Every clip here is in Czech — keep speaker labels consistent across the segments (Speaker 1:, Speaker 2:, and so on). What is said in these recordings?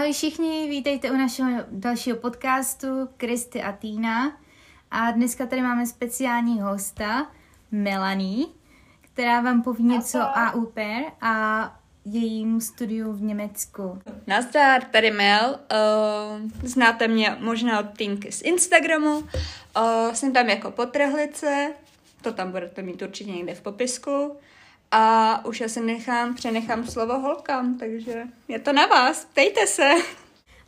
Speaker 1: Ahoj všichni, vítejte u našeho dalšího podcastu Kristy a Týna. A dneska tady máme speciální hosta, Melanie, která vám poví něco o AUP a jejím studiu v Německu.
Speaker 2: Nazdar, tady Mel. Uh, znáte mě možná od Týnky z Instagramu. Uh, jsem tam jako potrhlice, to tam budete mít určitě někde v popisku. A už se nechám, přenechám slovo holkám, takže je to na vás, ptejte se.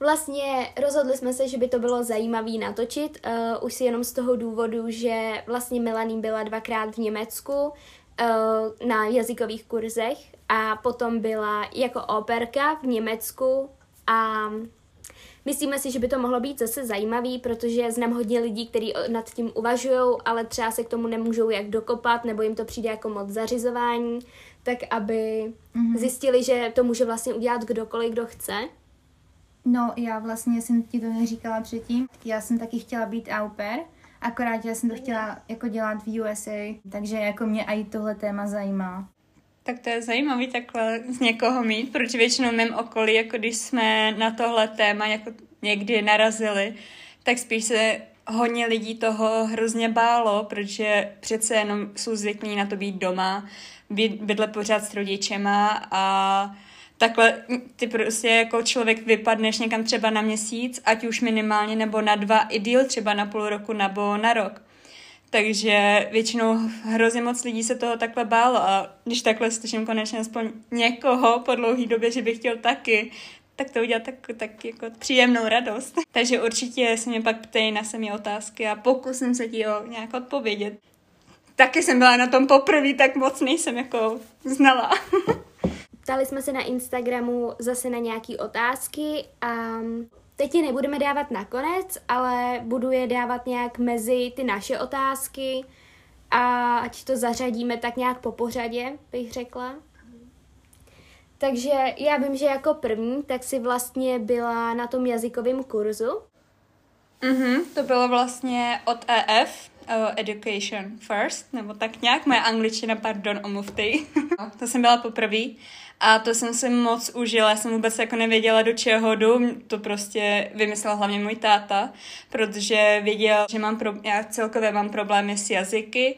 Speaker 3: Vlastně rozhodli jsme se, že by to bylo zajímavé natočit, uh, už si jenom z toho důvodu, že vlastně Melanie byla dvakrát v Německu uh, na jazykových kurzech a potom byla jako operka v Německu a Myslíme si, že by to mohlo být zase zajímavý, protože znám hodně lidí, kteří nad tím uvažují, ale třeba se k tomu nemůžou jak dokopat, nebo jim to přijde jako moc zařizování, tak aby mm-hmm. zjistili, že to může vlastně udělat kdokoliv, kdo chce.
Speaker 1: No, já vlastně jsem ti to neříkala předtím. Já jsem taky chtěla být au pair, akorát já jsem to chtěla jako dělat v USA, takže jako mě i tohle téma zajímá.
Speaker 2: Tak to je zajímavý takhle z někoho mít, protože většinou mém okolí, jako když jsme na tohle téma jako někdy narazili, tak spíš se hodně lidí toho hrozně bálo, protože přece jenom jsou zvyklí na to být doma, bydle pořád s rodičema a takhle ty prostě jako člověk vypadneš někam třeba na měsíc, ať už minimálně nebo na dva, i díl třeba na půl roku nebo na rok. Takže většinou hrozně moc lidí se toho takhle bálo a když takhle slyším konečně aspoň někoho po dlouhé době, že bych chtěl taky, tak to udělat tak, tak jako příjemnou radost. Takže určitě se mě pak ptej na samé otázky a pokusím se ti o nějak odpovědět. Taky jsem byla na tom poprvé, tak moc nejsem jako znala.
Speaker 3: Ptali jsme se na Instagramu zase na nějaké otázky a Teď je nebudeme dávat nakonec, ale budu je dávat nějak mezi ty naše otázky a ať to zařadíme tak nějak po pořadě, bych řekla. Takže já vím, že jako první, tak si vlastně byla na tom jazykovém kurzu.
Speaker 2: Mhm, to bylo vlastně od EF, uh, Education First, nebo tak nějak, moje angličtina, pardon, omluvtej. to jsem byla poprvé. A to jsem si moc užila, já jsem vůbec jako nevěděla, do čeho jdu, to prostě vymyslel hlavně můj táta, protože věděl, že mám pro, já celkově mám problémy s jazyky.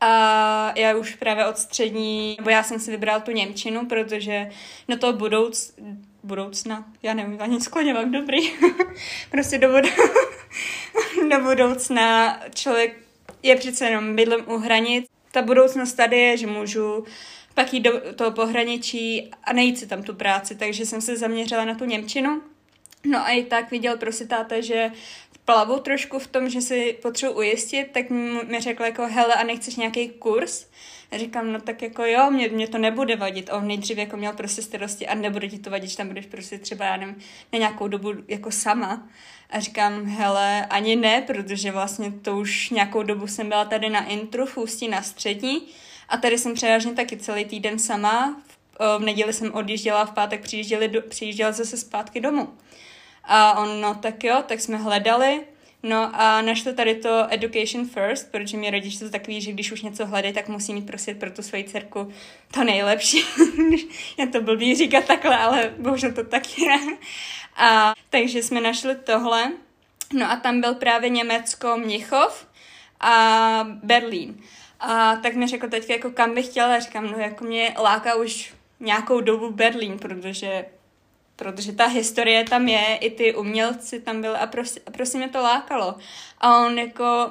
Speaker 2: A já už právě od střední, nebo já jsem si vybral tu Němčinu, protože na to budouc, budoucna, já nevím ani skloněvak, dobrý, prostě do, bud- do budoucna člověk je přece jenom bydlem u hranic. Ta budoucnost tady je, že můžu pak jít do toho pohraničí a najít si tam tu práci, takže jsem se zaměřila na tu Němčinu. No a i tak viděl prostě táta, že plavu trošku v tom, že si potřebuji ujistit, tak mi řekl jako, hele, a nechceš nějaký kurz? Já říkám, no tak jako jo, mě, mě to nebude vadit. On nejdřív jako měl prostě starosti a nebude ti to vadit, že tam budeš prostě třeba, já nevím, na nějakou dobu jako sama. A říkám, hele, ani ne, protože vlastně to už nějakou dobu jsem byla tady na intru v Ústí na střední a tady jsem převážně taky celý týden sama. V, v neděli jsem odjížděla, v pátek přijížděli do, přijížděla zase zpátky domů. A on, no tak jo, tak jsme hledali, No a našli tady to education first, protože mi rodiče jsou takový, že když už něco hledají, tak musí mít prostě pro tu svoji dcerku to nejlepší. je to blbý říkat takhle, ale bohužel to tak je. A takže jsme našli tohle. No a tam byl právě Německo, Mnichov a Berlín. A tak mi řekl teď, jako kam bych chtěla, říkám, no jako mě láká už nějakou dobu Berlín, protože protože ta historie tam je, i ty umělci tam byly a prostě, a prostě mě to lákalo. A on jako,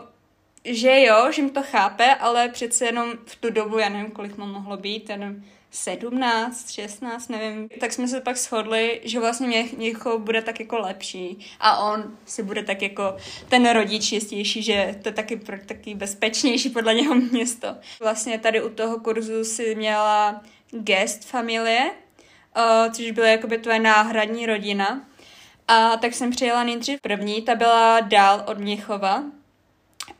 Speaker 2: že jo, že mi to chápe, ale přece jenom v tu dobu, já nevím, kolik mu mohlo být, nevím, 17, 16, nevím. Tak jsme se pak shodli, že vlastně mě někoho bude tak jako lepší a on si bude tak jako ten rodič jistější, že to je taky, taky bezpečnější podle něho město. Vlastně tady u toho kurzu si měla guest familie, uh, což byla jakoby tvoje náhradní rodina. A tak jsem přijela nejdřív první, ta byla dál od Měchova.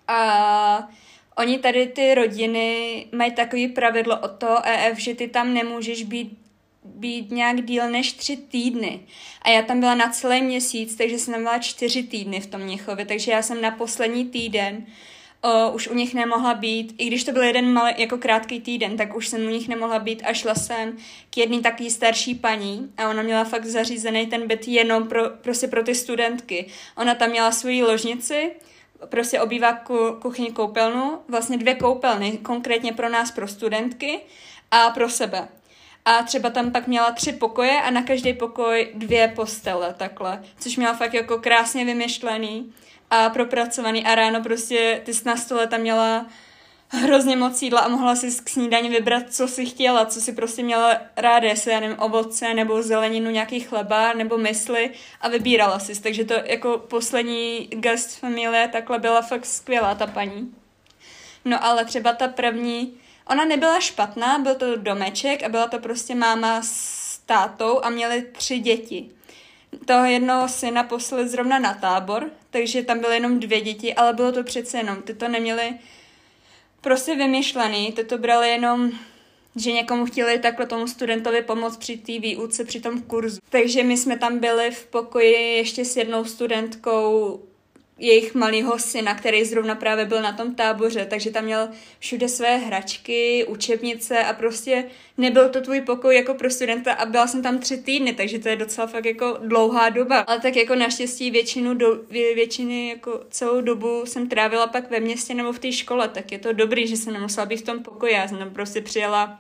Speaker 2: A oni tady ty rodiny mají takový pravidlo o to EF, že ty tam nemůžeš být být nějak díl než tři týdny. A já tam byla na celý měsíc, takže jsem tam byla čtyři týdny v tom Měchově, takže já jsem na poslední týden o, už u nich nemohla být, i když to byl jeden malý, jako krátký týden, tak už jsem u nich nemohla být a šla jsem k jedné takové starší paní a ona měla fakt zařízený ten byt jenom pro, prostě pro ty studentky. Ona tam měla svoji ložnici, prostě obývá ku, kuchyni koupelnu, vlastně dvě koupelny, konkrétně pro nás, pro studentky a pro sebe. A třeba tam pak měla tři pokoje a na každý pokoj dvě postele, takhle. Což měla fakt jako krásně vymyšlený a propracovaný a ráno prostě ty jsi na stole tam měla hrozně moc jídla a mohla si k snídani vybrat, co si chtěla, co si prostě měla ráda, jestli já nevím, ovoce nebo zeleninu, nějaký chleba nebo mysli a vybírala si. Takže to jako poslední guest familie takhle byla fakt skvělá ta paní. No ale třeba ta první, ona nebyla špatná, byl to domeček a byla to prostě máma s tátou a měli tři děti. Toho jednoho syna poslali zrovna na tábor, takže tam byly jenom dvě děti, ale bylo to přece jenom, ty to neměli prostě vymyšlený, ty to brali jenom že někomu chtěli takhle tomu studentovi pomoct při té výuce, při tom kurzu. Takže my jsme tam byli v pokoji ještě s jednou studentkou jejich malého syna, který zrovna právě byl na tom táboře, takže tam měl všude své hračky, učebnice a prostě nebyl to tvůj pokoj jako pro studenta a byla jsem tam tři týdny, takže to je docela fakt jako dlouhá doba. Ale tak jako naštěstí většinu do, většiny jako celou dobu jsem trávila pak ve městě nebo v té škole, tak je to dobrý, že jsem nemusela být v tom pokoji. Já jsem tam prostě přijela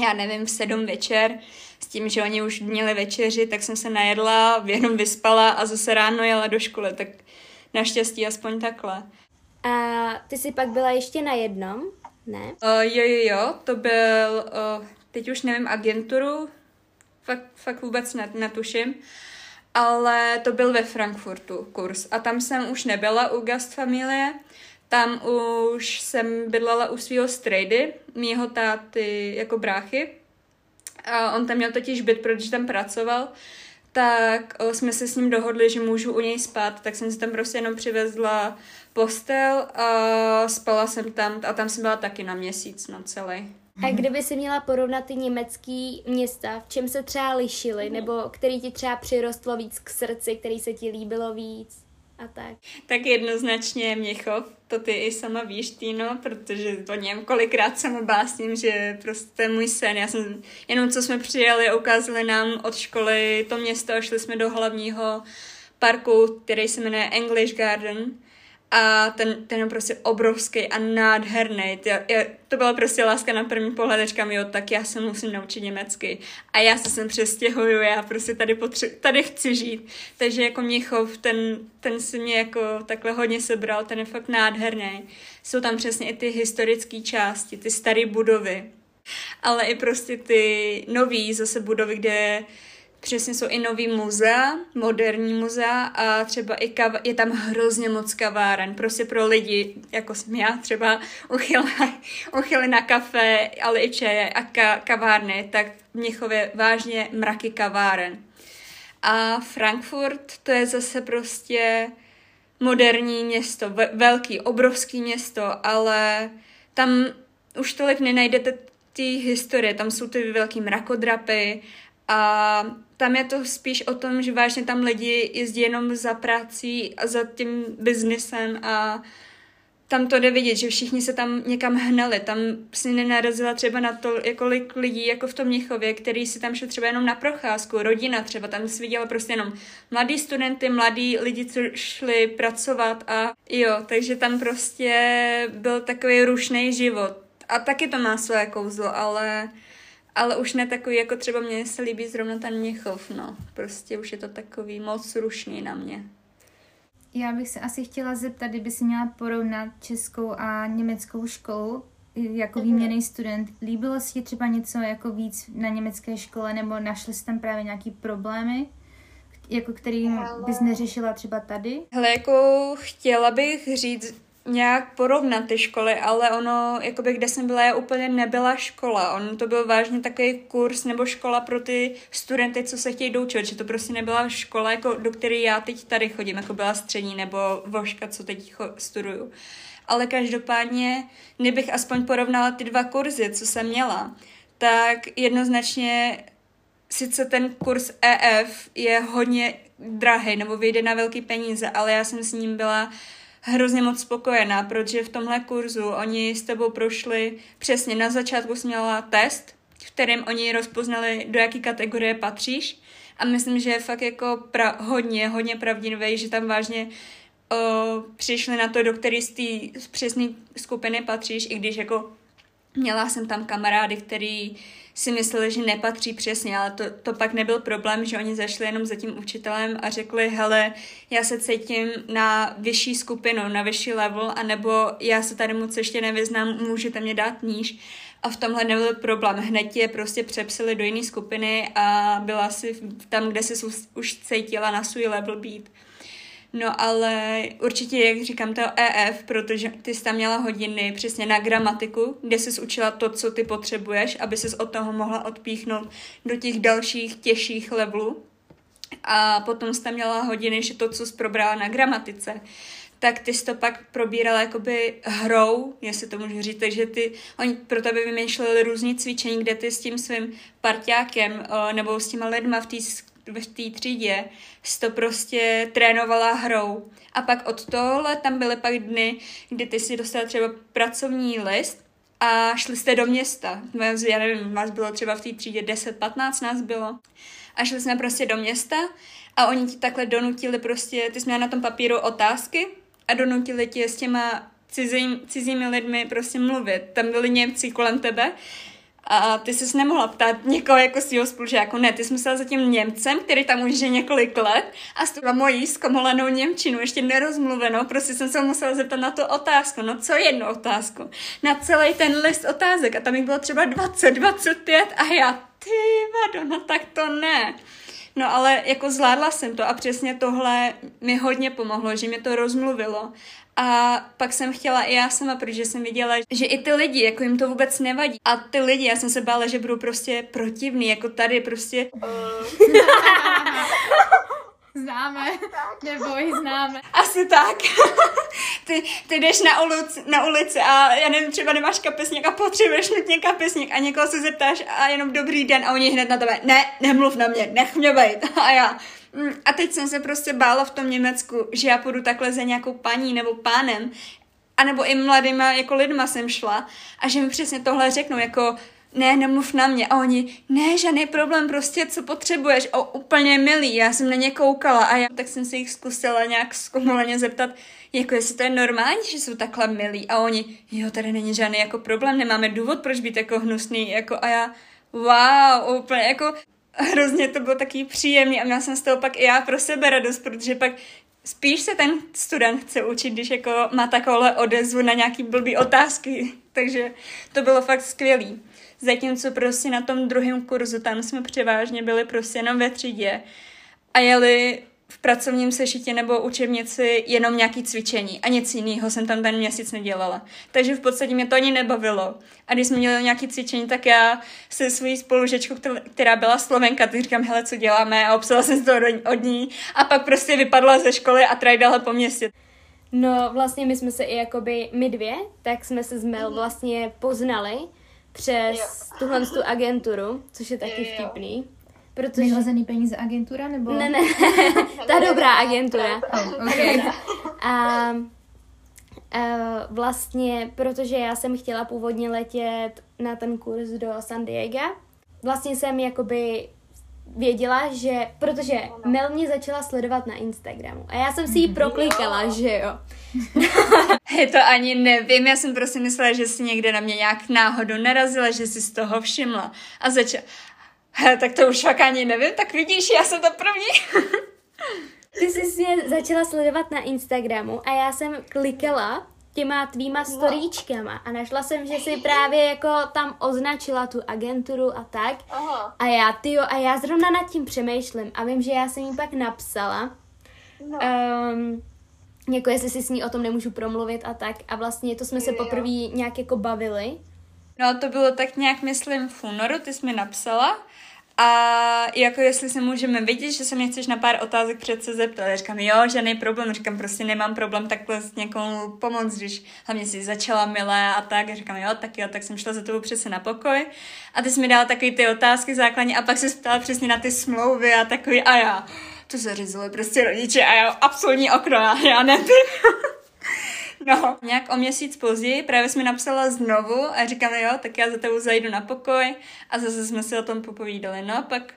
Speaker 2: já nevím, v sedm večer, s tím, že oni už měli večeři, tak jsem se najedla, jenom vyspala a zase ráno jela do školy, tak Naštěstí aspoň takhle.
Speaker 3: A ty jsi pak byla ještě na jednom, ne?
Speaker 2: Uh, jo, jo, jo, to byl, uh, teď už nevím, agenturu, fakt, fakt vůbec net, netuším, ale to byl ve Frankfurtu kurz a tam jsem už nebyla u Gastfamilie, tam už jsem bydlela u svého strejdy, mýho táty jako bráchy. A on tam měl totiž byt, protože tam pracoval tak o, jsme se s ním dohodli, že můžu u něj spát, tak jsem si tam prostě jenom přivezla postel a spala jsem tam a tam jsem byla taky na měsíc, no celý.
Speaker 3: A kdyby si měla porovnat ty německý města, v čem se třeba lišily, nebo který ti třeba přirostlo víc k srdci, který se ti líbilo víc? A tak.
Speaker 2: Tak jednoznačně Měchov, to ty i sama víš, Týno, protože o něm kolikrát jsem básním, že prostě je můj sen. Já jsem, jenom co jsme přijeli, ukázali nám od školy to město a šli jsme do hlavního parku, který se jmenuje English Garden a ten, ten je prostě obrovský a nádherný. To, je, to byla prostě láska na první pohled, říkám, jo, tak já se musím naučit německy. A já se sem přestěhuju, já prostě tady, potře- tady chci žít. Takže jako Měchov, ten, ten si mě jako takhle hodně sebral, ten je fakt nádherný. Jsou tam přesně i ty historické části, ty staré budovy. Ale i prostě ty nové zase budovy, kde Přesně jsou i nový muzea, moderní muzea a třeba i kav, je tam hrozně moc kaváren, prostě pro lidi, jako jsem já třeba uchyla, uchyli na kafe, ale i čaje a ka, kavárny, tak v Mnichově vážně mraky kaváren. A Frankfurt, to je zase prostě moderní město, velký, obrovský město, ale tam už tolik nenajdete ty historie, tam jsou ty velký mrakodrapy a tam je to spíš o tom, že vážně tam lidi jezdí jenom za prací a za tím biznesem a tam to jde vidět, že všichni se tam někam hnali. Tam si nenarazila třeba na to, kolik lidí jako v tom Měchově, který si tam šel třeba jenom na procházku, rodina třeba, tam si viděla prostě jenom mladí studenty, mladí lidi, co šli pracovat a jo, takže tam prostě byl takový rušný život. A taky to má své kouzlo, ale ale už ne takový, jako třeba mě se líbí zrovna ten Měchov, no. Prostě už je to takový moc rušný na mě.
Speaker 1: Já bych se asi chtěla zeptat, kdyby si měla porovnat českou a německou školu jako mhm. výměný student. Líbilo si ti třeba něco jako víc na německé škole, nebo našli jsi tam právě nějaký problémy, jako který bys neřešila třeba tady?
Speaker 2: Hele, jako chtěla bych říct, nějak porovnat ty školy, ale ono, jakoby kde jsem byla, je úplně nebyla škola. On to byl vážně takový kurz nebo škola pro ty studenty, co se chtějí doučit, že to prostě nebyla škola, jako do které já teď tady chodím, jako byla střední nebo voška, co teď cho- studuju. Ale každopádně, kdybych aspoň porovnala ty dva kurzy, co jsem měla, tak jednoznačně sice ten kurz EF je hodně drahý nebo vyjde na velký peníze, ale já jsem s ním byla hrozně moc spokojená, protože v tomhle kurzu oni s tebou prošli přesně na začátku jsi měla test, v kterém oni rozpoznali, do jaké kategorie patříš. A myslím, že je fakt jako pra- hodně, hodně pravdivý, že tam vážně o, přišli na to, do které z té přesné skupiny patříš, i když jako měla jsem tam kamarády, který si mysleli, že nepatří přesně, ale to, to pak nebyl problém, že oni zašli jenom za tím učitelem a řekli, hele, já se cítím na vyšší skupinu, na vyšší level, anebo já se tady moc ještě nevyznám, můžete mě dát níž. A v tomhle nebyl problém. Hned je prostě přepsali do jiné skupiny a byla si tam, kde jsi už cítila na svůj level být. No ale určitě, jak říkám, to EF, protože ty jsi tam měla hodiny přesně na gramatiku, kde jsi učila to, co ty potřebuješ, aby ses od toho mohla odpíchnout do těch dalších těžších levelů. A potom jsi tam měla hodiny, že to, co jsi probrala na gramatice, tak ty jsi to pak probírala jakoby hrou, jestli to můžu říct, takže ty, oni pro tebe vymýšleli různý cvičení, kde ty s tím svým parťákem nebo s těma lidma v té v té třídě jsi to prostě trénovala hrou. A pak od tohle tam byly pak dny, kdy ty si dostala třeba pracovní list a šli jste do města. Já nevím, vás bylo třeba v té třídě 10-15 nás bylo. A šli jsme prostě do města a oni ti takhle donutili prostě, ty jsi měla na tom papíru otázky a donutili tě s těma cizí, cizími lidmi prostě mluvit. Tam byli Němci kolem tebe a ty jsi nemohla ptát někoho jako svého spolužáku. Ne, ty jsi musela za tím Němcem, který tam už je několik let a s mojí zkomolenou Němčinu, ještě nerozmluvenou, prostě jsem se musela zeptat na tu otázku. No co jednu otázku? Na celý ten list otázek a tam jich bylo třeba 20, 25 a já, ty vado, no tak to ne. No ale jako zvládla jsem to a přesně tohle mi hodně pomohlo, že mě to rozmluvilo a pak jsem chtěla i já sama, protože jsem viděla, že i ty lidi, jako jim to vůbec nevadí. A ty lidi, já jsem se bála, že budou prostě protivný, jako tady prostě...
Speaker 1: Známe, neboj, známe.
Speaker 2: Asi tak. ty, ty jdeš na, ulici, na ulici a já nevím, třeba nemáš kapesník a potřebuješ nutně kapesník a někoho se zeptáš a jenom dobrý den a oni hned na tebe, ne, nemluv na mě, nech mě bejt. A já, a teď jsem se prostě bála v tom Německu, že já půjdu takhle za nějakou paní nebo pánem, anebo i mladýma jako lidma jsem šla a že mi přesně tohle řeknou, jako ne, nemluv na mě. A oni, ne, žádný problém, prostě co potřebuješ. O, úplně milý, já jsem na ně koukala a já tak jsem si jich zkusila nějak zkomoleně zeptat, jako jestli to je normální, že jsou takhle milí. A oni, jo, tady není žádný jako problém, nemáme důvod, proč být jako hnusný. Jako, a já, wow, úplně jako hrozně to bylo taký příjemný a měla jsem z toho pak i já pro sebe radost, protože pak spíš se ten student chce učit, když jako má takovouhle odezvu na nějaký blbý otázky. Takže to bylo fakt skvělý. Zatímco prostě na tom druhém kurzu, tam jsme převážně byli prostě jenom ve třídě a jeli v pracovním sešitě nebo učebnici jenom nějaký cvičení a nic jiného jsem tam ten měsíc nedělala. Takže v podstatě mě to ani nebavilo. A když jsme měli nějaké cvičení, tak já se svojí spolužečkou, která byla Slovenka, tak říkám, hele, co děláme a obsala jsem to od ní a pak prostě vypadla ze školy a trajdala po městě.
Speaker 3: No vlastně my jsme se i jakoby my dvě, tak jsme se s Mel vlastně poznali přes jo. tuhle tu agenturu, což je taky jo. vtipný.
Speaker 1: Protože... Vyhozený peníze agentura, nebo?
Speaker 3: Ne, ne, ta dobrá agentura.
Speaker 1: Oh, okay.
Speaker 3: a, a vlastně, protože já jsem chtěla původně letět na ten kurz do San Diego, vlastně jsem jakoby věděla, že, protože Mel mě začala sledovat na Instagramu a já jsem si ji proklikala, že jo.
Speaker 2: Je to ani nevím, já jsem prostě myslela, že si někde na mě nějak náhodou narazila, že si z toho všimla a začala, He, tak to už fakt ani nevím, tak vidíš, já jsem to první.
Speaker 3: Ty jsi mě začala sledovat na Instagramu a já jsem klikala těma tvýma storíčkama a našla jsem, že jsi právě jako tam označila tu agenturu a tak. Aha. A já, tyjo, a já zrovna nad tím přemýšlím a vím, že já jsem jí pak napsala. No. Um, jako jestli si s ní o tom nemůžu promluvit a tak. A vlastně to jsme se poprvé nějak jako bavili.
Speaker 2: No to bylo tak nějak, myslím, v únoru, ty jsi mi napsala a jako jestli se můžeme vidět, že se mě chceš na pár otázek přece zeptat. Já říkám, jo, žádný problém. Říkám, prostě nemám problém takhle s někomu pomoct, když hlavně si začala milé a tak. Já říkám, jo, tak jo, tak jsem šla za tebou přece na pokoj. A ty jsi mi dala takový ty otázky základní a pak se ptala přesně na ty smlouvy a takový a já. To řízlo prostě rodiče a já absolutní okno, já, já nevím. No, nějak o měsíc později právě jsme napsala znovu a říkám, jo, tak já za tebou zajdu na pokoj a zase jsme si o tom popovídali. No, pak,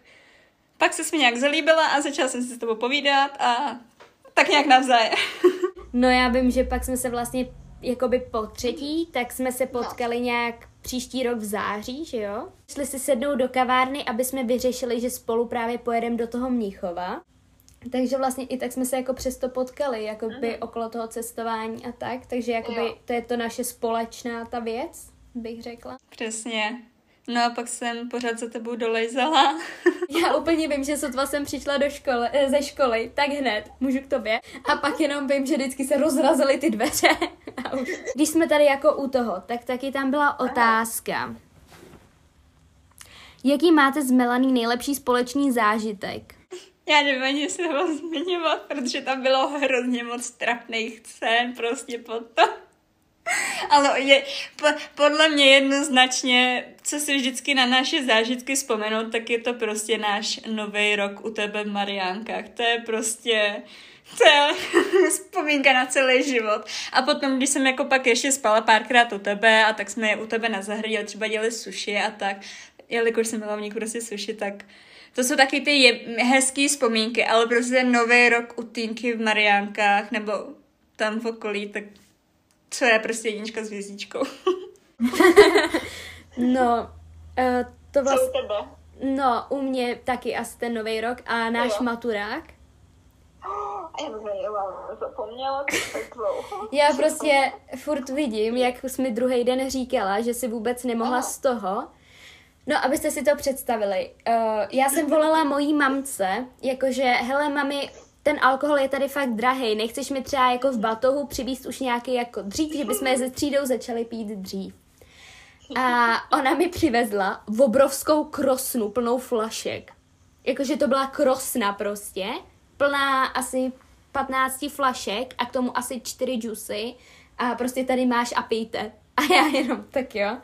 Speaker 2: pak se mi nějak zalíbila a začala jsem si s tebou povídat a tak nějak navzájem.
Speaker 3: No já vím, že pak jsme se vlastně jakoby po třetí, tak jsme se potkali no. nějak příští rok v září, že jo? Šli si sednout do kavárny, aby jsme vyřešili, že spolu právě pojedeme do toho Mnichova. Takže vlastně i tak jsme se jako přesto potkali, jako by okolo toho cestování a tak, takže jakoby to je to naše společná ta věc, bych řekla.
Speaker 2: Přesně. No a pak jsem pořád za tebou dolejzala.
Speaker 3: Já úplně vím, že sotva jsem přišla do školy, eh, ze školy, tak hned můžu k tobě. A pak jenom vím, že vždycky se rozrazily ty dveře. Když jsme tady jako u toho, tak taky tam byla otázka. Jaký máte z Melaný nejlepší společný zážitek?
Speaker 2: Já nevím ani, jestli ho zmiňovat, protože tam bylo hrozně moc trapných scén prostě potom. Ale je, po, podle mě jednoznačně, co si vždycky na naše zážitky vzpomenout, tak je to prostě náš nový rok u tebe v Mariánkách. To je prostě, to je vzpomínka na celý život. A potom, když jsem jako pak ještě spala párkrát u tebe a tak jsme u tebe na zahradě třeba dělali suši a tak, jelikož jsem nich prostě suši, tak to jsou taky ty je, hezký vzpomínky, ale prostě nový rok u Týnky v Mariánkách nebo tam v okolí, tak co je prostě jednička s hvězdičkou.
Speaker 3: no, uh, to vlastně... Co u tebe? No, u mě taky asi ten nový rok a náš jo. maturák.
Speaker 4: Já bych zapomněla, tak dlouho.
Speaker 3: Já prostě furt vidím, jak jsi mi druhý den říkala, že si vůbec nemohla Aha. z toho. No, abyste si to představili. Uh, já jsem volala mojí mamce, jakože, hele mami, ten alkohol je tady fakt drahý, nechceš mi třeba jako v batohu přivíst už nějaký jako dřív, že bychom je ze třídou začali pít dřív. A ona mi přivezla v obrovskou krosnu plnou flašek. Jakože to byla krosna prostě, plná asi 15 flašek a k tomu asi 4 džusy a prostě tady máš a pijte. A já jenom, tak jo.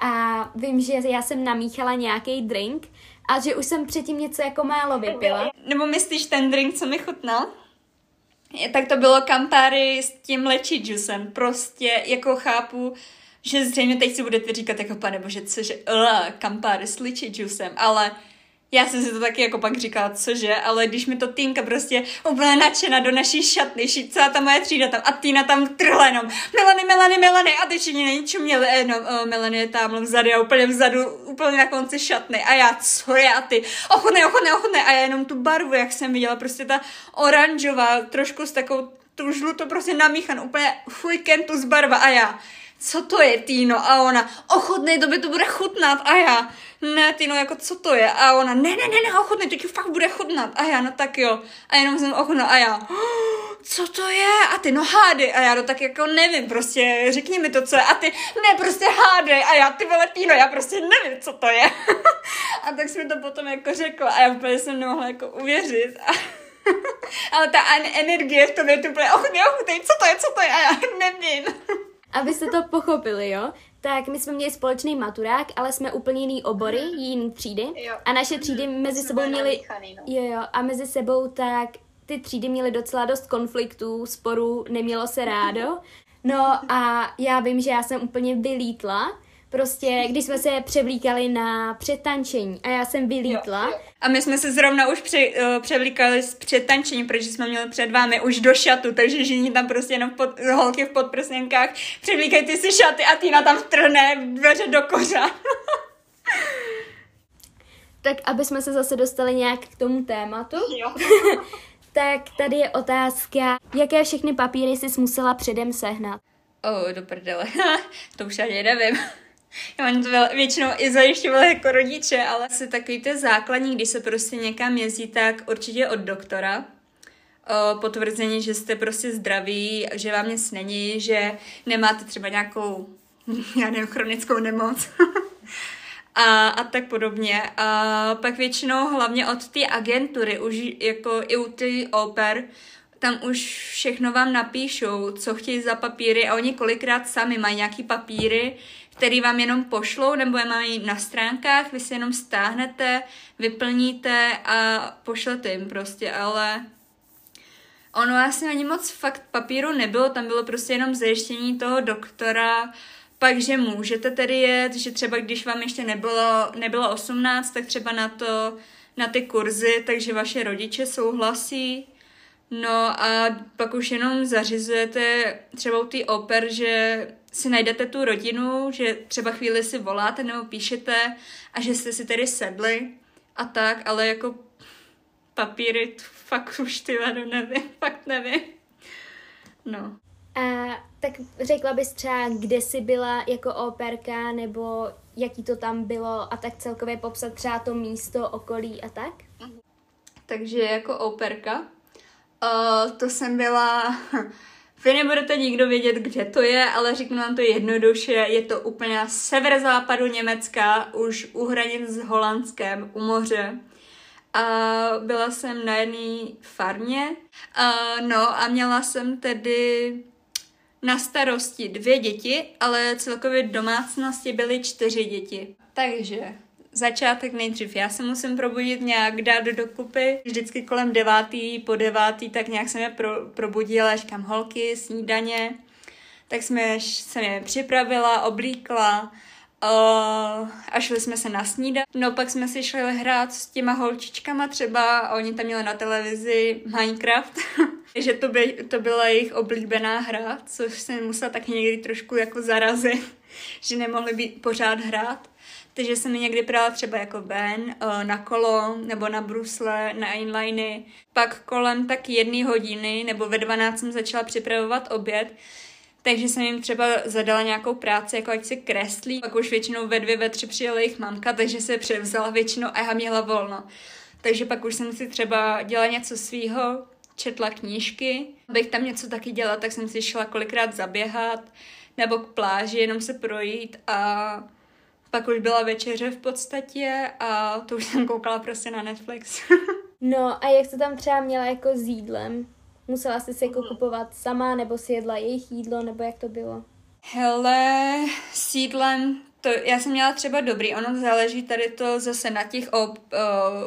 Speaker 3: A vím, že já jsem namíchala nějaký drink a že už jsem předtím něco jako málo vypila.
Speaker 2: Nebo myslíš ten drink, co mi chutnal? Tak to bylo kampáry s tím lečí džusem. Prostě jako chápu, že zřejmě teď si budete říkat jako pane bože, cože, uh, kampáry s ličí džusem, ale já jsem si to taky jako pak říkala, cože, ale když mi to Týnka prostě úplně nadšená do naší šatny, celá ta moje třída tam a Týna tam trhla jenom Melany, Melany, Melany a ty všichni není čuměli, jenom oh, Melany je tam vzadu a úplně vzadu, úplně na konci šatny. A já, co je a ty, ochutnej, ochutnej, ochutnej. A já jenom tu barvu, jak jsem viděla, prostě ta oranžová, trošku s takovou tu žlutou prostě namíchan, úplně fuj kentus barva. A já, co to je, Týno? A ona, ochutnej, to by to bude chutnat. A já, ne, Týno, jako co to je? A ona, ne, ne, ne, ne, ochutnej, to ti fakt bude chutnat. A já, no tak jo. A jenom jsem ochutnal a já, oh, co to je? A ty, no hádej. A já, no tak jako nevím, prostě řekni mi to, co je. A ty, ne, prostě hádej. A já, ty vole, Týno, já prostě nevím, co to je. a tak jsi mi to potom jako řekla a já úplně jsem nemohla jako uvěřit. A ale ta energie v tom je tu úplně, ochutnej, ochutnej, co to je, co to je? A já nevím.
Speaker 3: Abyste to pochopili, jo? Tak my jsme měli společný maturák, ale jsme úplně jiný obory, mhm. jiný třídy.
Speaker 4: Jo.
Speaker 3: A naše třídy mhm. mezi sebou měly... No. Jo, jo. A mezi sebou tak ty třídy měly docela dost konfliktů, sporů, nemělo se rádo. No a já vím, že já jsem úplně vylítla, prostě, když jsme se převlíkali na přetančení a já jsem vylítla. Jo, jo.
Speaker 2: A my jsme se zrovna už pře, uh, převlíkali s přetančení, protože jsme měli před vámi už do šatu, takže žení tam prostě jenom pod, holky v podprsněnkách, převlíkají ty si šaty a Týna tam vtrhne dveře do kořa.
Speaker 3: tak aby jsme se zase dostali nějak k tomu tématu.
Speaker 4: Jo.
Speaker 3: tak tady je otázka, jaké všechny papíry jsi musela předem sehnat?
Speaker 2: Oh, do prdele. to už ani nevím. Já mám to většinou i zajišťovala jako rodiče, ale se takový ty základní, když se prostě někam jezdí, tak určitě od doktora. Potvrzení, že jste prostě zdraví, že vám nic není, že nemáte třeba nějakou, já nevím, chronickou nemoc. a, a tak podobně. A pak většinou hlavně od té agentury, už jako i u ty oper, tam už všechno vám napíšou, co chtějí za papíry a oni kolikrát sami mají nějaký papíry, který vám jenom pošlou, nebo je mají na stránkách, vy si jenom stáhnete, vyplníte a pošlete jim prostě, ale ono asi ani moc fakt papíru nebylo, tam bylo prostě jenom zajištění toho doktora, pak, že můžete tedy jet, že třeba když vám ještě nebylo, nebylo 18, tak třeba na to, na ty kurzy, takže vaše rodiče souhlasí. No a pak už jenom zařizujete třeba u té oper, že si najdete tu rodinu, že třeba chvíli si voláte nebo píšete a že jste si tedy sedli a tak, ale jako papíry, fakt už ty vado nevím, fakt nevím. No.
Speaker 3: A tak řekla bys třeba, kde jsi byla jako operka, nebo jaký to tam bylo a tak celkově popsat třeba to místo, okolí a tak?
Speaker 2: Takže jako operka, uh, to jsem byla, vy nebudete nikdo vědět, kde to je, ale řeknu vám to jednoduše, je to úplně na severozápadu Německa, už u hranic s Holandskem, u moře. A byla jsem na jedné farmě, uh, no a měla jsem tedy na starosti dvě děti, ale celkově v domácnosti byly čtyři děti. Takže začátek nejdřív já se musím probudit nějak, dát do dokupy. Vždycky kolem devátý, po devátý, tak nějak jsem je pro, probudila, říkám holky, snídaně. Tak jsme, jsem je připravila, oblíkla, a šli jsme se nasnídat. No pak jsme si šli hrát s těma holčičkama třeba oni tam měli na televizi Minecraft. že to, by, to byla jejich oblíbená hra, což se musela taky někdy trošku jako zarazit, že nemohli být pořád hrát. Takže jsem mi někdy brala třeba jako Ben na kolo nebo na brusle, na inliny. Pak kolem tak jedné hodiny nebo ve 12 jsem začala připravovat oběd, takže jsem jim třeba zadala nějakou práci, jako ať si kreslí. Pak už většinou ve dvě, ve tři přijela jejich mamka, takže se převzala většinou a já měla volno. Takže pak už jsem si třeba dělala něco svýho, četla knížky. Abych tam něco taky dělala, tak jsem si šla kolikrát zaběhat nebo k pláži, jenom se projít a pak už byla večeře v podstatě a to už jsem koukala prostě na Netflix.
Speaker 3: no a jak jsi tam třeba měla jako s jídlem? Musela jsi si jako kupovat sama, nebo si jedla jejich jídlo, nebo jak to bylo?
Speaker 2: Hele, s jídlem to já jsem měla třeba dobrý, ono záleží tady to zase na těch op, uh,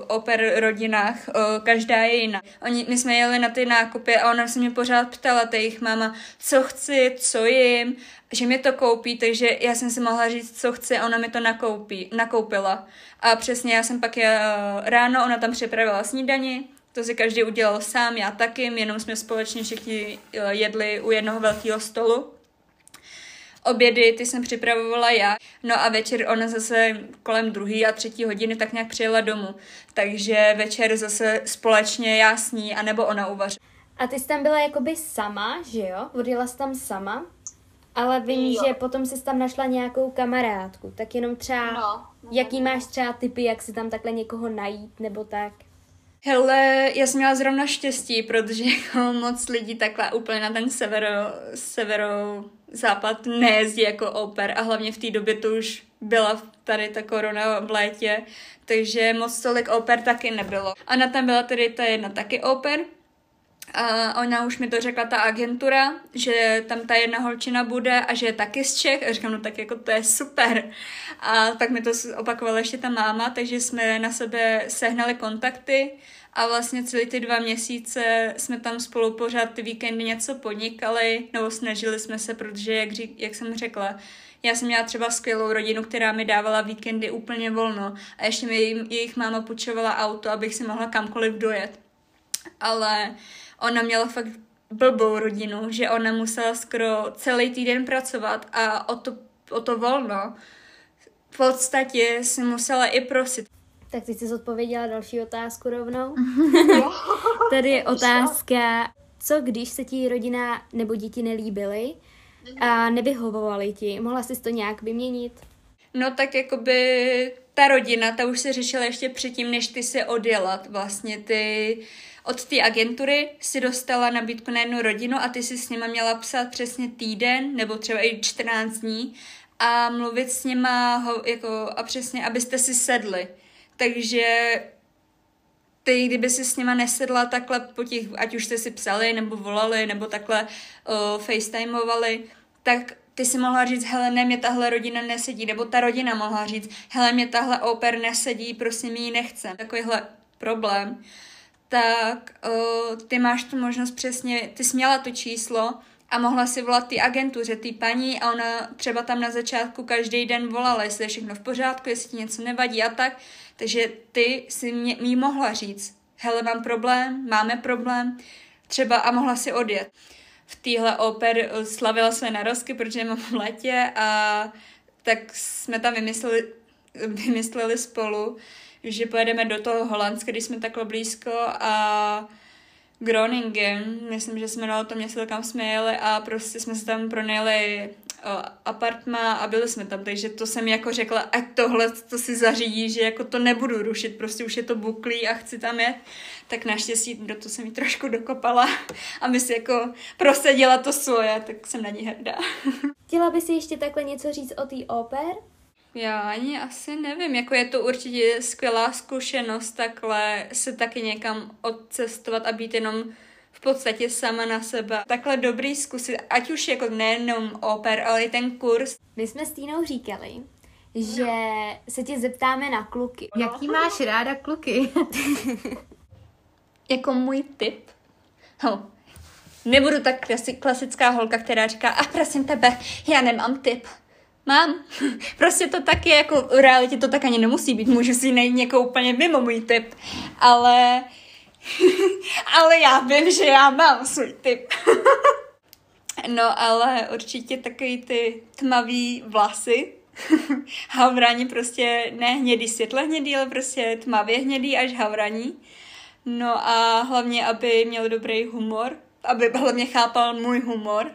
Speaker 2: oper rodinách, uh, každá je jiná. Oni, my jsme jeli na ty nákupy a ona se mě pořád ptala, ta jejich máma, co chci, co jim, že mi to koupí, takže já jsem si mohla říct, co chci a ona mi to nakoupí, nakoupila. A přesně já jsem pak je, ráno, ona tam připravila snídani, to si každý udělal sám, já taky, jenom jsme společně všichni jedli u jednoho velkého stolu. Obědy, ty jsem připravovala já, no a večer ona zase kolem druhé a třetí hodiny tak nějak přijela domů. Takže večer zase společně já s ní, anebo ona uvařila.
Speaker 3: A ty jsi tam byla jakoby sama, že jo? Odjela jsi tam sama? Ale vím, jo. že potom jsi tam našla nějakou kamarádku, tak jenom třeba, no, no, jaký máš třeba typy, jak si tam takhle někoho najít, nebo tak?
Speaker 2: Hele, já jsem měla zrovna štěstí, protože jako moc lidí takhle úplně na ten severo, severo západ nejezdí jako oper a hlavně v té době to už byla tady ta korona v létě, takže moc tolik oper taky nebylo. A na tam byla tedy ta jedna taky oper, a ona už mi to řekla ta agentura, že tam ta jedna holčina bude a že je taky z Čech. A říkám, no tak jako to je super. A tak mi to opakovala ještě ta máma, takže jsme na sebe sehnali kontakty a vlastně celý ty dva měsíce jsme tam spolu pořád ty víkendy něco podnikali, nebo snažili jsme se, protože, jak, řík, jak jsem řekla, já jsem měla třeba skvělou rodinu, která mi dávala víkendy úplně volno a ještě mi jejich máma půjčovala auto, abych si mohla kamkoliv dojet. Ale ona měla fakt blbou rodinu, že ona musela skoro celý týden pracovat a o to, o to volno v podstatě si musela i prosit.
Speaker 3: Tak ty jsi odpověděla další otázku rovnou. Tady je otázka, co když se ti rodina nebo děti nelíbily a nevyhovovaly ti? Mohla jsi to nějak vyměnit?
Speaker 2: No tak jakoby ta rodina, ta už se řešila ještě předtím, než ty se odjela. Vlastně ty od té agentury si dostala nabídku na jednu rodinu a ty si s nima měla psát přesně týden nebo třeba i 14 dní a mluvit s nima ho, jako, a přesně, abyste si sedli. Takže ty, kdyby si s nima nesedla takhle po těch, ať už jste si psali, nebo volali, nebo takhle uh, facetimovali, tak ty si mohla říct, hele, ne, mě tahle rodina nesedí, nebo ta rodina mohla říct, hele, mě tahle oper nesedí, prosím, ji nechcem. Takovýhle problém tak uh, ty máš tu možnost přesně, ty jsi měla to číslo a mohla si volat ty agentuře, ty paní a ona třeba tam na začátku každý den volala, jestli je všechno v pořádku, jestli ti něco nevadí a tak. Takže ty si mě, jí mohla říct, hele, mám problém, máme problém, třeba a mohla si odjet. V téhle oper slavila své narozky, protože mám v letě a tak jsme tam vymysleli, vymysleli spolu, že pojedeme do toho Holandska, když jsme takhle blízko a Groningen, myslím, že jsme na to město, kam jsme jeli a prostě jsme se tam pronajeli apartma a byli jsme tam, takže to jsem jako řekla, ať tohle to si zařídí, že jako to nebudu rušit, prostě už je to buklý a chci tam jet, tak naštěstí do toho jsem mi trošku dokopala, aby si jako prosadila to svoje, tak jsem na ní hrdá.
Speaker 3: Chtěla by si ještě takhle něco říct o té oper?
Speaker 2: Já ani asi nevím, jako je to určitě skvělá zkušenost takhle se taky někam odcestovat a být jenom v podstatě sama na sebe. Takhle dobrý zkusit, ať už jako nejenom oper, ale i ten kurz.
Speaker 3: My jsme s Týnou říkali, že se tě zeptáme na kluky.
Speaker 1: Jaký máš ráda kluky?
Speaker 2: jako můj tip? Ho, nebudu tak klasická holka, která říká, a prosím tebe, já nemám tip mám. prostě to tak je, jako v realitě to tak ani nemusí být, můžu si najít někoho úplně mimo můj typ, ale ale já vím, že já mám svůj typ. no, ale určitě takový ty tmavý vlasy, havraní prostě ne hnědý, světle hnědý, ale prostě tmavě hnědý až havraní. No a hlavně, aby měl dobrý humor, aby hlavně chápal můj humor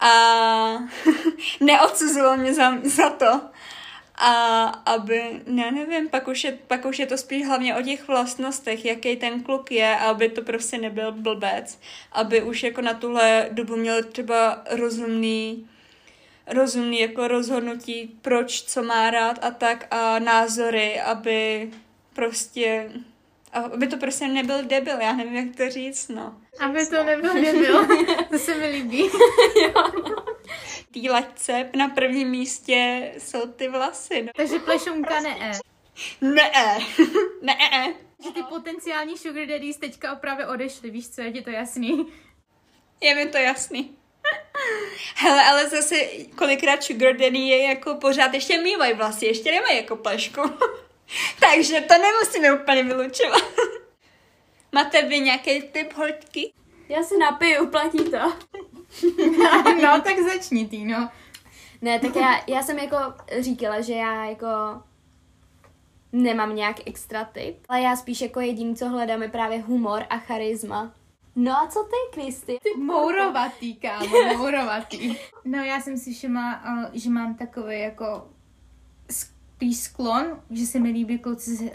Speaker 2: a neodsuzoval mě za, za to. A aby, ne, nevím, pak už, je, pak už je to spíš hlavně o těch vlastnostech, jaký ten kluk je, aby to prostě nebyl blbec, aby už jako na tuhle dobu měl třeba rozumný, rozumný jako rozhodnutí, proč, co má rád a tak a názory, aby prostě aby to prostě nebyl debil, já nevím, jak to říct, no.
Speaker 1: Aby to nebyl debil, to se mi líbí. jo, no.
Speaker 2: Tý laťce na prvním místě jsou ty vlasy. No.
Speaker 1: Takže plešunka ne.
Speaker 2: Ne, ne, ne.
Speaker 1: Že ty potenciální sugar daddies teďka opravdu odešli, víš co, je ti to jasný?
Speaker 2: Je mi to jasný. Hele, ale zase kolikrát sugar daddy je jako pořád ještě mývají vlasy, ještě nemají jako plešku. Takže to nemusíme úplně vylučovat. Máte vy nějaký typ hoďky?
Speaker 3: Já se napiju, platí to.
Speaker 1: no, tak začni ty, no.
Speaker 3: Ne, tak já, já jsem jako říkala, že já jako nemám nějak extra typ, ale já spíš jako jediný, co hledám, je právě humor a charisma. No a co ty, Kristy?
Speaker 1: Ty mourovatý, kámo, mourovatý. No já jsem si všimla, že mám takový jako spíš sklon, že se mi líbí kluci s uh,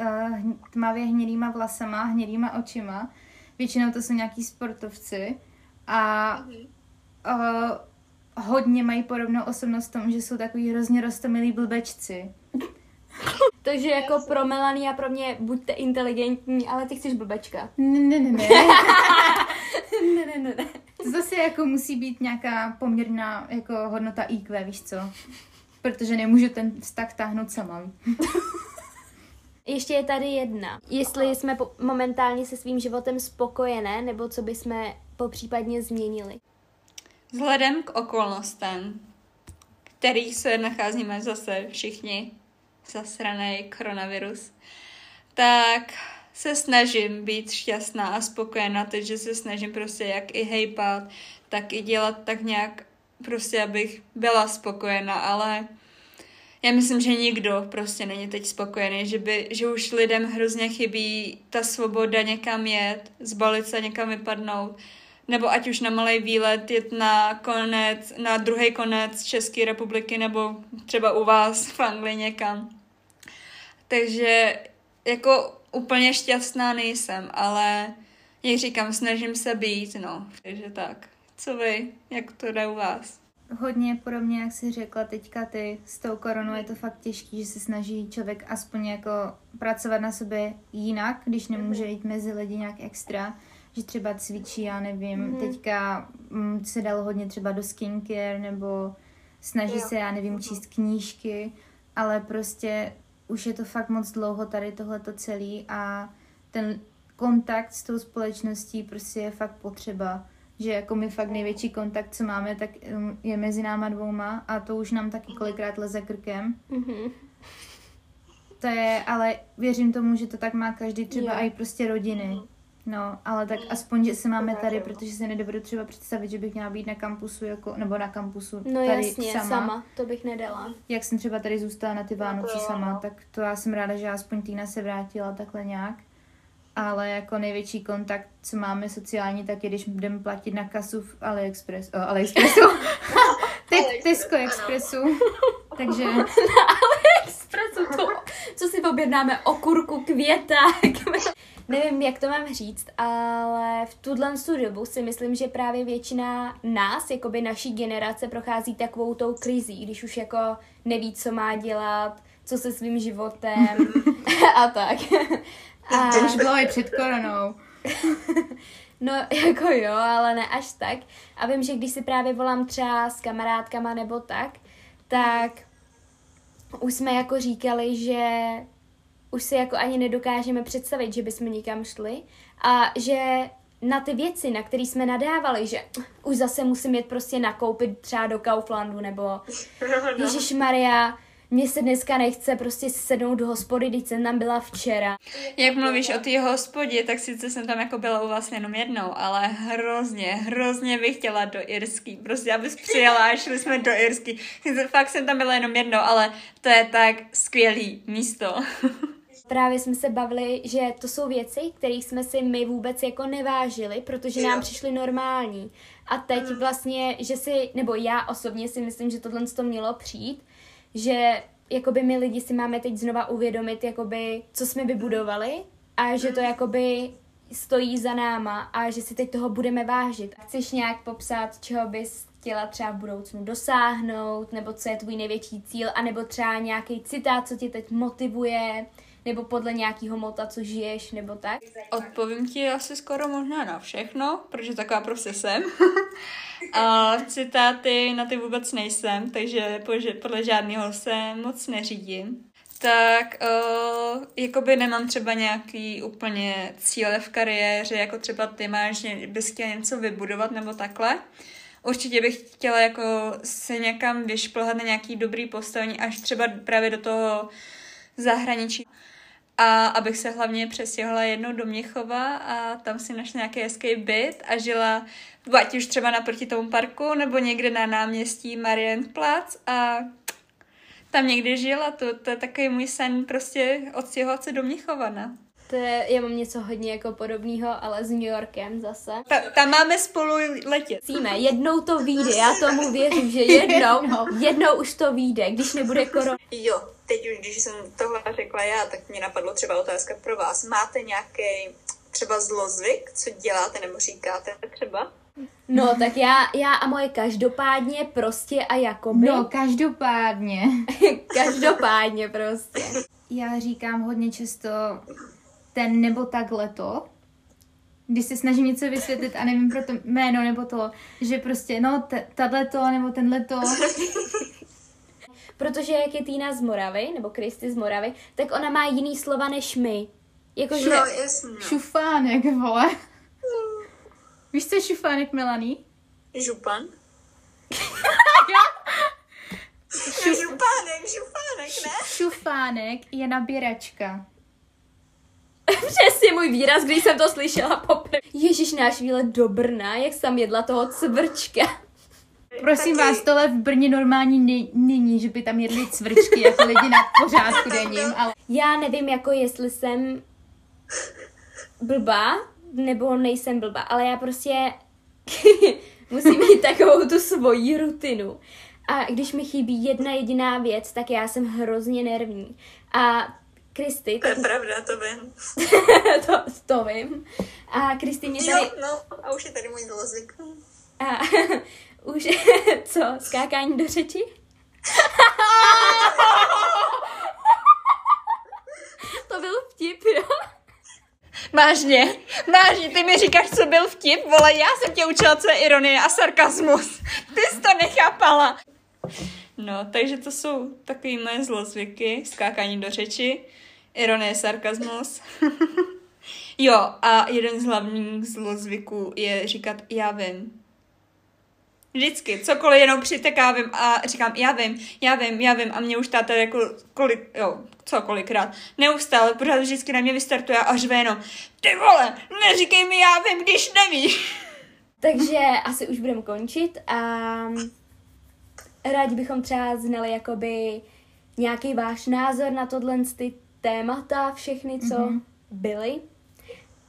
Speaker 1: tmavě hnědýma vlasama, hnědýma očima. Většinou to jsou nějaký sportovci a uh, hodně mají podobnou osobnost v tom, že jsou takový hrozně rostomilí blbečci.
Speaker 3: Takže jako pro Melanie a pro mě buďte inteligentní, ale ty chceš blbečka.
Speaker 1: Ne, ne, ne, ne. ne, ne, ne, ne. To zase jako musí být nějaká poměrná jako hodnota IQ, víš co? Protože nemůžu ten vztah táhnout sama.
Speaker 3: Ještě je tady jedna. Jestli jsme po- momentálně se svým životem spokojené, nebo co bychom popřípadně změnili.
Speaker 2: Vzhledem k okolnostem, kterých se nacházíme zase všichni, zasraný koronavirus, tak se snažím být šťastná a spokojená, takže se snažím prostě jak i hejpat, tak i dělat tak nějak prostě, abych byla spokojená, ale já myslím, že nikdo prostě není teď spokojený, že, by, že už lidem hrozně chybí ta svoboda někam jet, zbalit se někam vypadnout, nebo ať už na malý výlet jet na konec, na druhý konec České republiky, nebo třeba u vás v Anglii někam. Takže jako úplně šťastná nejsem, ale jak říkám, snažím se být, no. Takže tak. Co vy? Jak to jde u vás?
Speaker 1: Hodně podobně, jak jsi řekla teďka ty, s tou koronou je to fakt těžký, že se snaží člověk aspoň jako pracovat na sobě jinak, když nemůže jít mezi lidi nějak extra, že třeba cvičí, já nevím, mm-hmm. teďka mm, se dalo hodně třeba do skincare, nebo snaží jo. se, já nevím, číst knížky, ale prostě už je to fakt moc dlouho tady tohleto celý a ten kontakt s tou společností prostě je fakt potřeba. Že jako my fakt největší kontakt, co máme, tak um, je mezi náma dvouma a to už nám taky kolikrát leze krkem.
Speaker 3: Mhm.
Speaker 1: To je, ale věřím tomu, že to tak má každý třeba i prostě rodiny. No, ale tak aspoň, že se máme tady, protože si nedovedu třeba představit, že bych měla být na kampusu, jako, nebo na kampusu
Speaker 3: No
Speaker 1: tady
Speaker 3: jasně,
Speaker 1: sama.
Speaker 3: sama. to bych nedala.
Speaker 1: Jak jsem třeba tady zůstala na ty Vánoce
Speaker 4: jo,
Speaker 1: sama,
Speaker 4: no.
Speaker 1: tak to já jsem ráda, že aspoň Týna se vrátila takhle nějak. Ale jako největší kontakt, co máme sociální, tak je, když jdeme platit na kasu v AliExpress, oh, AliExpressu, Ty, Tesco. Expressu. Takže
Speaker 3: Espresso, to, co si objednáme, okurku, květák. Nevím, jak to mám říct, ale v tuhle tu dobu si myslím, že právě většina nás, jakoby naší generace, prochází takovou tou krizí, když už jako neví, co má dělat, co se svým životem a tak. A,
Speaker 1: to už bylo i před koronou.
Speaker 3: no, jako jo, ale ne až tak. A vím, že když si právě volám třeba s kamarádkama nebo tak, tak už jsme jako říkali, že už si jako ani nedokážeme představit, že bychom někam šli a že na ty věci, na které jsme nadávali, že už zase musím jet prostě nakoupit třeba do Kauflandu nebo Ježíš Maria, mně se dneska nechce prostě sednout do hospody, když jsem tam byla včera.
Speaker 2: Jak mluvíš o té hospodě, tak sice jsem tam jako byla u vás jenom jednou, ale hrozně, hrozně bych chtěla do Irský. Prostě abys přijela a šli jsme do Irský. Sice fakt jsem tam byla jenom jednou, ale to je tak skvělý místo.
Speaker 3: Právě jsme se bavili, že to jsou věci, kterých jsme si my vůbec jako nevážili, protože nám přišly normální. A teď vlastně, že si, nebo já osobně si myslím, že tohle to mělo přijít, že jakoby my lidi si máme teď znova uvědomit, jakoby, co jsme vybudovali a že to jakoby stojí za náma a že si teď toho budeme vážit. Chceš nějak popsat, čeho bys chtěla třeba v budoucnu dosáhnout, nebo co je tvůj největší cíl, anebo třeba nějaký citát, co tě teď motivuje, nebo podle nějakého mota, co žiješ, nebo tak.
Speaker 2: Odpovím ti asi skoro možná na všechno, protože taková prostě jsem. A citáty na ty vůbec nejsem, takže podle žádného se moc neřídím. Tak uh, jakoby nemám třeba nějaký úplně cíle v kariéře, jako třeba ty máš, že bys chtěla něco vybudovat nebo takhle. Určitě bych chtěla jako se někam vyšplhat na nějaký dobrý postavení, až třeba právě do toho zahraničí. A abych se hlavně přestěhovala jednou do Měchova a tam si našla nějaký hezký byt a žila ať už třeba naproti tomu parku nebo někde na náměstí Marienplatz a tam někdy žila. To, to je takový můj sen prostě odstěhovat se do Měchova, ne?
Speaker 3: To je, já mám něco hodně jako podobného, ale s New Yorkem zase.
Speaker 2: Ta, tam máme spolu letět.
Speaker 3: Musíme, jednou to vyjde, já tomu věřím, že jednou, jednou už to vyjde, když nebude korona.
Speaker 4: Jo, teď už, když jsem tohle řekla já, tak mě napadlo třeba otázka pro vás. Máte nějaký třeba zlozvyk, co děláte nebo říkáte třeba?
Speaker 3: No, tak já, já a moje každopádně prostě a jakoby.
Speaker 1: No, každopádně.
Speaker 3: Každopádně prostě.
Speaker 1: Já říkám hodně často ten nebo takhle to, když se snažím něco vysvětlit a nevím pro to jméno nebo to, že prostě no, t- tahle to nebo tenhle to.
Speaker 3: Protože jak je Týna z Moravy, nebo Kristy z Moravy, tak ona má jiný slova než my. Jakože,
Speaker 4: No, jasně.
Speaker 1: Šufánek, vole. Víš, co je šufánek, Melanie?
Speaker 4: Župan? župánek, župánek, ne?
Speaker 1: Šufánek je nabíračka.
Speaker 3: přesně můj výraz, když jsem to slyšela poprvé. Ježíš, náš výlet do Brna, jak jsem jedla toho cvrčka.
Speaker 1: Prosím
Speaker 4: Taky.
Speaker 1: vás, tohle v Brně normální ne- není, že by tam jedli cvrčky jako lidi na pořádku denním, ale
Speaker 3: Já nevím, jako jestli jsem blbá, nebo nejsem blbá, ale já prostě musím mít takovou tu svoji rutinu. A když mi chybí jedna jediná věc, tak já jsem hrozně nervní. A Kristy,
Speaker 4: To je
Speaker 3: tak
Speaker 4: pravda, to vím.
Speaker 3: to, to vím. A Kristy mě tady...
Speaker 4: Jo, no, a už je tady můj zlozvyk.
Speaker 3: A, už, co, skákání do řeči? to byl vtip, jo?
Speaker 2: Vážně, vážně, ty mi říkáš, co byl vtip, vole, já jsem tě učila, co je ironie a sarkazmus. Ty jsi to nechápala. No, takže to jsou takový moje zlozvyky, skákání do řeči, ironie, sarkazmus. Jo, a jeden z hlavních zlozvyků je říkat já vím. Vždycky, cokoliv jenom přitekávím a říkám, já vím, já vím, já vím a mě už táta jako kolik, jo, cokolikrát, neustále, pořád vždycky na mě vystartuje a řve jenom, ty vole, neříkej mi já vím, když nevíš.
Speaker 3: Takže asi už budeme končit a rádi bychom třeba znali jakoby nějaký váš názor na tohle ty témata, všechny, co mm-hmm. byly.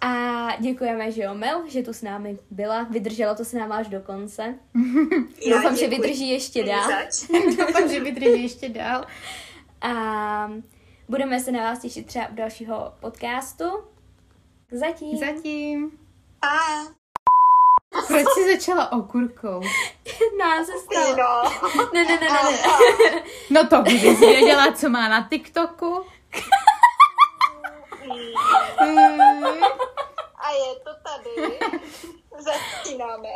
Speaker 3: A děkujeme, že jo, Mel, že tu s námi byla. Vydržela to s námi až do konce.
Speaker 4: Já
Speaker 3: Doufám, že vydrží ještě dál.
Speaker 1: Doufám, že vydrží ještě dál.
Speaker 3: A budeme se na vás těšit třeba u dalšího podcastu. Zatím.
Speaker 1: Zatím.
Speaker 4: A,
Speaker 1: Proč jsi začala okurkou?
Speaker 3: Nás se stalo.
Speaker 4: no.
Speaker 3: Ne, ne, ne, ne, ne.
Speaker 1: No to kdybys věděla, co má na TikToku.
Speaker 4: A je to tady. Začínáme.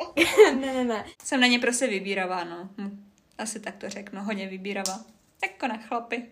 Speaker 3: ne, ne, ne.
Speaker 2: Jsem na ně prostě vybíravá, no. Hm. Asi tak to řeknu, hodně vybíravá. Jako na chlapy.